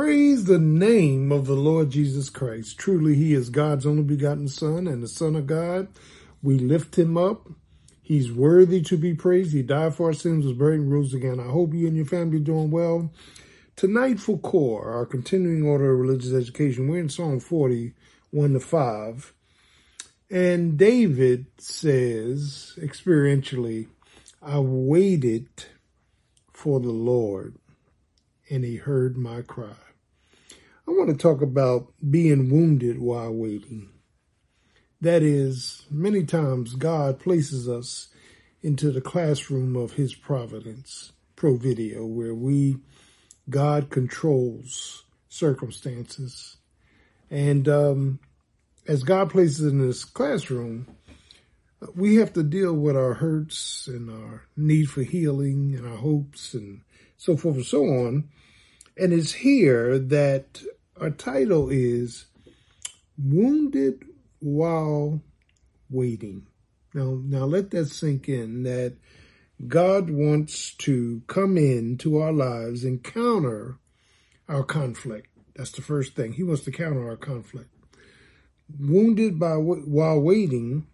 Praise the name of the Lord Jesus Christ. Truly, he is God's only begotten Son and the Son of God. We lift him up. He's worthy to be praised. He died for our sins, was buried, and rose again. I hope you and your family are doing well. Tonight for core, our continuing order of religious education, we're in Psalm 40, 1 to 5. And David says experientially, I waited for the Lord and he heard my cry. Want to talk about being wounded while waiting. That is, many times God places us into the classroom of his providence, provideo, where we, God controls circumstances. And um, as God places in this classroom, we have to deal with our hurts and our need for healing and our hopes and so forth and so on. And it's here that our title is Wounded While Waiting. Now, now let that sink in that God wants to come into our lives and counter our conflict. That's the first thing. He wants to counter our conflict. Wounded by while waiting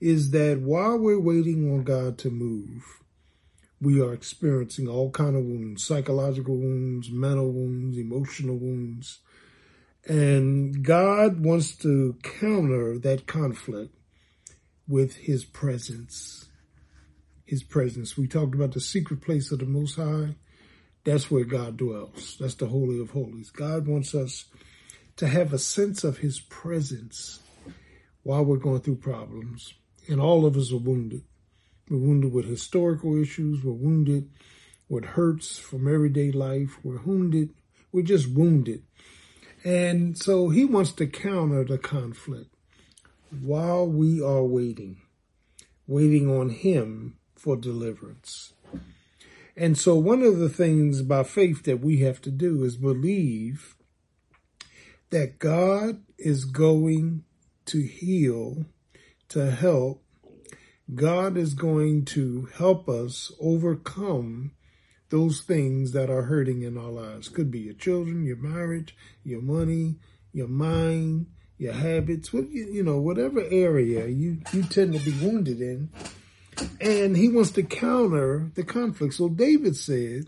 is that while we're waiting on God to move, we are experiencing all kind of wounds, psychological wounds, mental wounds, emotional wounds. And God wants to counter that conflict with his presence. His presence. We talked about the secret place of the Most High. That's where God dwells. That's the Holy of Holies. God wants us to have a sense of his presence while we're going through problems. And all of us are wounded. We're wounded with historical issues. We're wounded with hurts from everyday life. We're wounded. We're just wounded. And so he wants to counter the conflict while we are waiting, waiting on him for deliverance. And so one of the things by faith that we have to do is believe that God is going to heal, to help, God is going to help us overcome those things that are hurting in our lives. Could be your children, your marriage, your money, your mind, your habits, what you know, whatever area you, you tend to be wounded in. And he wants to counter the conflict. So David said,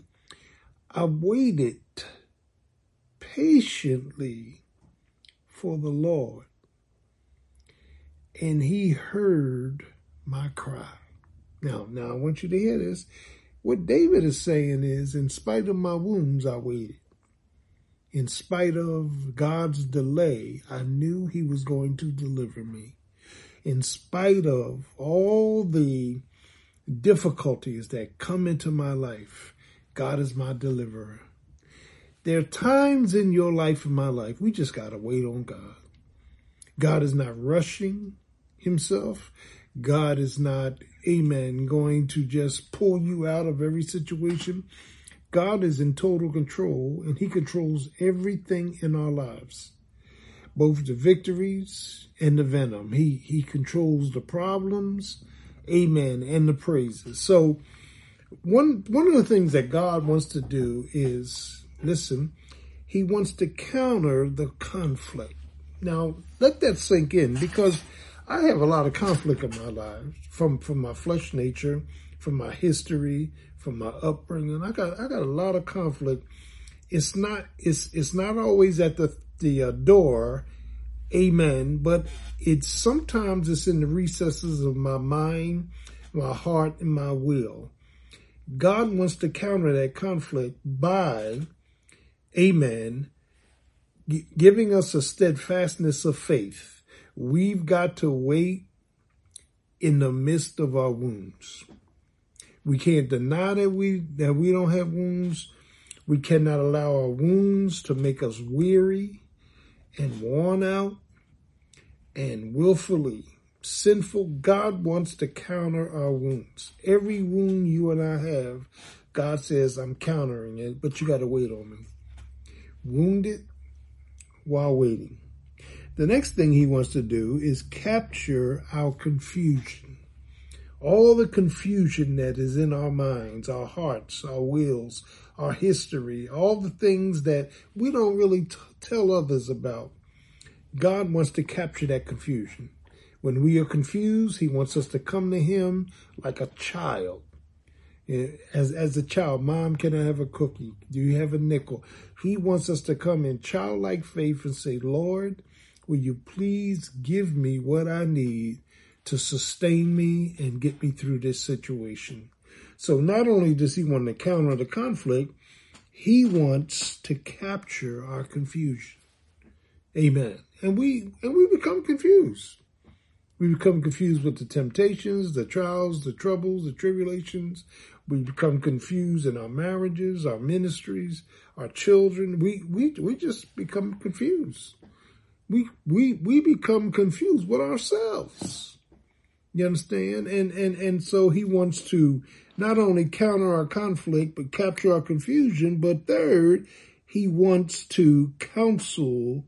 I waited patiently for the Lord and he heard my cry. Now, now I want you to hear this. What David is saying is, in spite of my wounds, I waited. In spite of God's delay, I knew he was going to deliver me. In spite of all the difficulties that come into my life, God is my deliverer. There are times in your life and my life, we just got to wait on God. God is not rushing himself. God is not, amen, going to just pull you out of every situation. God is in total control and he controls everything in our lives, both the victories and the venom. He, he controls the problems, amen, and the praises. So one, one of the things that God wants to do is, listen, he wants to counter the conflict. Now, let that sink in because I have a lot of conflict in my life from, from my flesh nature, from my history, from my upbringing. I got, I got a lot of conflict. It's not, it's, it's not always at the, the uh, door. Amen. But it's sometimes it's in the recesses of my mind, my heart, and my will. God wants to counter that conflict by, amen, giving us a steadfastness of faith We've got to wait in the midst of our wounds. We can't deny that we that we don't have wounds. We cannot allow our wounds to make us weary and worn out and willfully sinful. God wants to counter our wounds. Every wound you and I have, God says, I'm countering it, but you got to wait on me. Wounded while waiting. The next thing he wants to do is capture our confusion. all the confusion that is in our minds, our hearts, our wills, our history, all the things that we don't really t- tell others about. God wants to capture that confusion. When we are confused, he wants us to come to him like a child. Eh, as, as a child, mom, can I have a cookie? Do you have a nickel? He wants us to come in childlike faith and say, Lord, will you please give me what I need to sustain me and get me through this situation? So not only does he want to counter the conflict, he wants to capture our confusion. Amen. And we, and we become confused. We become confused with the temptations, the trials, the troubles, the tribulations. We become confused in our marriages, our ministries, our children. We, we, we just become confused. We, we, we become confused with ourselves. You understand? And, and, and so he wants to not only counter our conflict, but capture our confusion. But third, he wants to counsel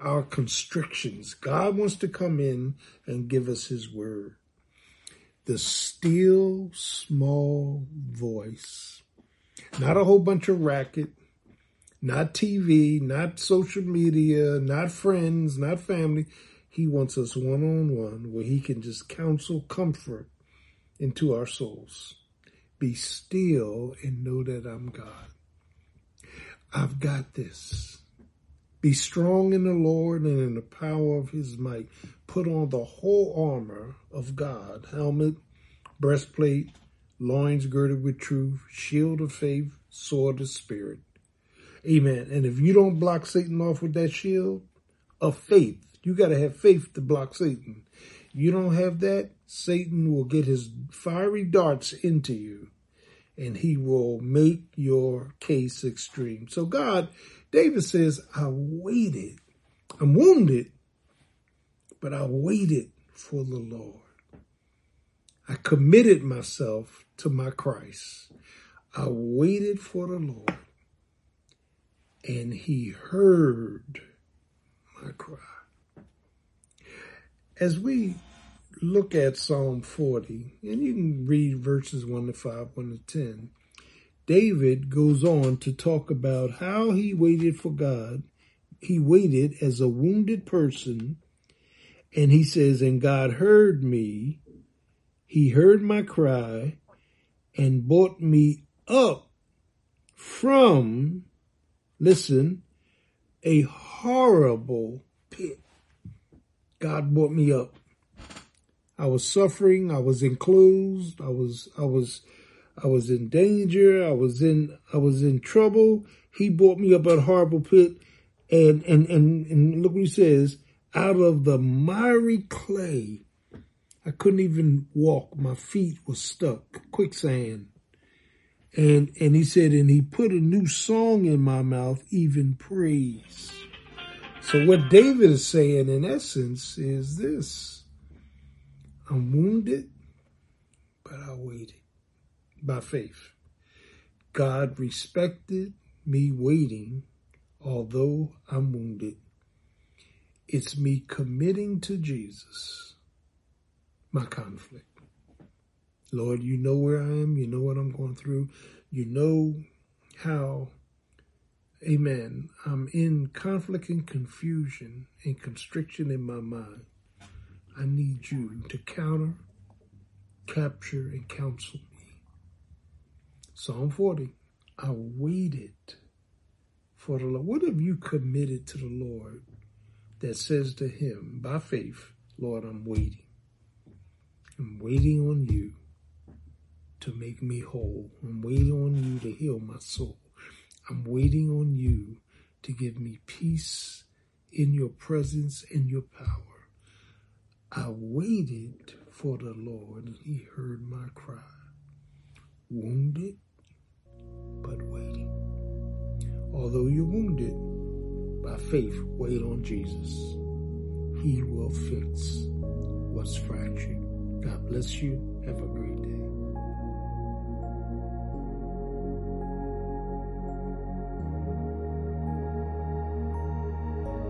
our constrictions. God wants to come in and give us his word. The still small voice. Not a whole bunch of racket, not TV, not social media, not friends, not family. He wants us one on one where he can just counsel comfort into our souls. Be still and know that I'm God. I've got this. Be strong in the Lord and in the power of his might. Put on the whole armor of God, helmet, breastplate, loins girded with truth, shield of faith, sword of spirit. Amen. And if you don't block Satan off with that shield of faith, you got to have faith to block Satan. You don't have that, Satan will get his fiery darts into you and he will make your case extreme. So God David says, I waited. I'm wounded, but I waited for the Lord. I committed myself to my Christ. I waited for the Lord, and he heard my cry. As we look at Psalm 40, and you can read verses 1 to 5, 1 to 10, David goes on to talk about how he waited for God. He waited as a wounded person. And he says, and God heard me. He heard my cry and brought me up from, listen, a horrible pit. God brought me up. I was suffering. I was enclosed. I was, I was, I was in danger. I was in, I was in trouble. He brought me up at a horrible pit. And, and, and, and look what he says, out of the miry clay. I couldn't even walk. My feet were stuck, quicksand. And, and he said, and he put a new song in my mouth, even praise. So what David is saying in essence is this. I'm wounded, but I waited by faith. God respected me waiting, although I'm wounded. It's me committing to Jesus my conflict. Lord, you know where I am. You know what I'm going through. You know how, amen, I'm in conflict and confusion and constriction in my mind. I need you to counter, capture, and counsel me. Psalm 40. I waited for the Lord. What have you committed to the Lord that says to him by faith, Lord, I'm waiting. I'm waiting on you to make me whole. I'm waiting on you to heal my soul. I'm waiting on you to give me peace in your presence and your power. I waited for the Lord and he heard my cry. Wounded but waiting. Although you're wounded, by faith, wait on Jesus. He will fix what's fractured. God bless you. Have a great day.